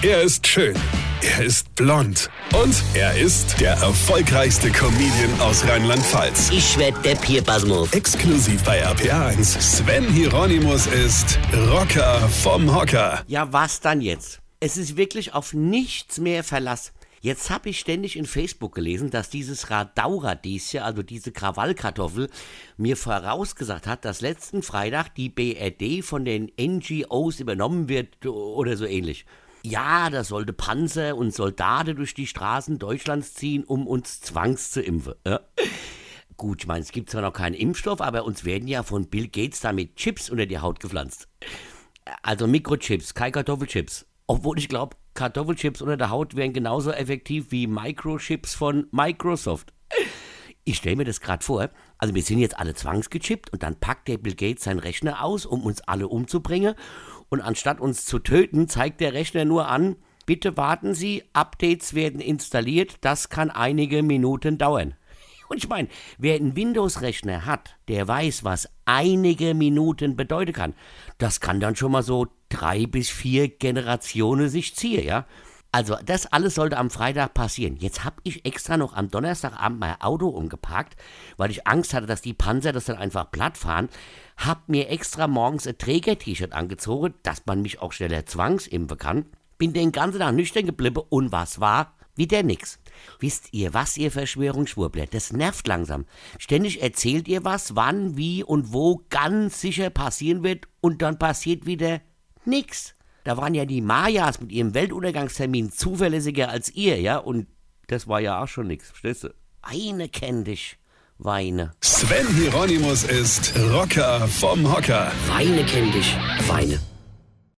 Er ist schön. Er ist blond. Und er ist der erfolgreichste Comedian aus Rheinland-Pfalz. Ich werd der Pierpasmus. Exklusiv bei RPA1. Sven Hieronymus ist Rocker vom Hocker. Ja, was dann jetzt? Es ist wirklich auf nichts mehr Verlass. Jetzt habe ich ständig in Facebook gelesen, dass dieses Radauradieschen, also diese Krawallkartoffel, mir vorausgesagt hat, dass letzten Freitag die BRD von den NGOs übernommen wird oder so ähnlich. Ja, da sollte Panzer und Soldaten durch die Straßen Deutschlands ziehen, um uns zwangs zu impfen. Ja? Gut, ich meine, es gibt zwar noch keinen Impfstoff, aber uns werden ja von Bill Gates damit Chips unter die Haut gepflanzt. Also Mikrochips, keine Kartoffelchips. Obwohl ich glaube, Kartoffelchips unter der Haut wären genauso effektiv wie Microchips von Microsoft. Ich stelle mir das gerade vor. Also wir sind jetzt alle zwangsgechippt und dann packt der Bill Gates seinen Rechner aus, um uns alle umzubringen. Und anstatt uns zu töten, zeigt der Rechner nur an, bitte warten Sie, Updates werden installiert, das kann einige Minuten dauern. Und ich meine, wer einen Windows-Rechner hat, der weiß, was einige Minuten bedeuten kann. Das kann dann schon mal so drei bis vier Generationen sich ziehen, ja. Also das alles sollte am Freitag passieren. Jetzt habe ich extra noch am Donnerstagabend mein Auto umgeparkt, weil ich Angst hatte, dass die Panzer das dann einfach platt fahren. Hab mir extra morgens ein Träger-T-Shirt angezogen, dass man mich auch schneller zwangsimpfen kann. Bin den ganzen Tag nüchtern geblieben und was war? Wieder nix. Wisst ihr, was ihr Verschwörungsschwurbler? Das nervt langsam. Ständig erzählt ihr was, wann, wie und wo ganz sicher passieren wird und dann passiert wieder nix. Da waren ja die Mayas mit ihrem Weltuntergangstermin zuverlässiger als ihr, ja? Und das war ja auch schon nix, verstehst du? Eine kenn dich. Weine. Sven Hieronymus ist Rocker vom Hocker. Weine kenn dich. Weine.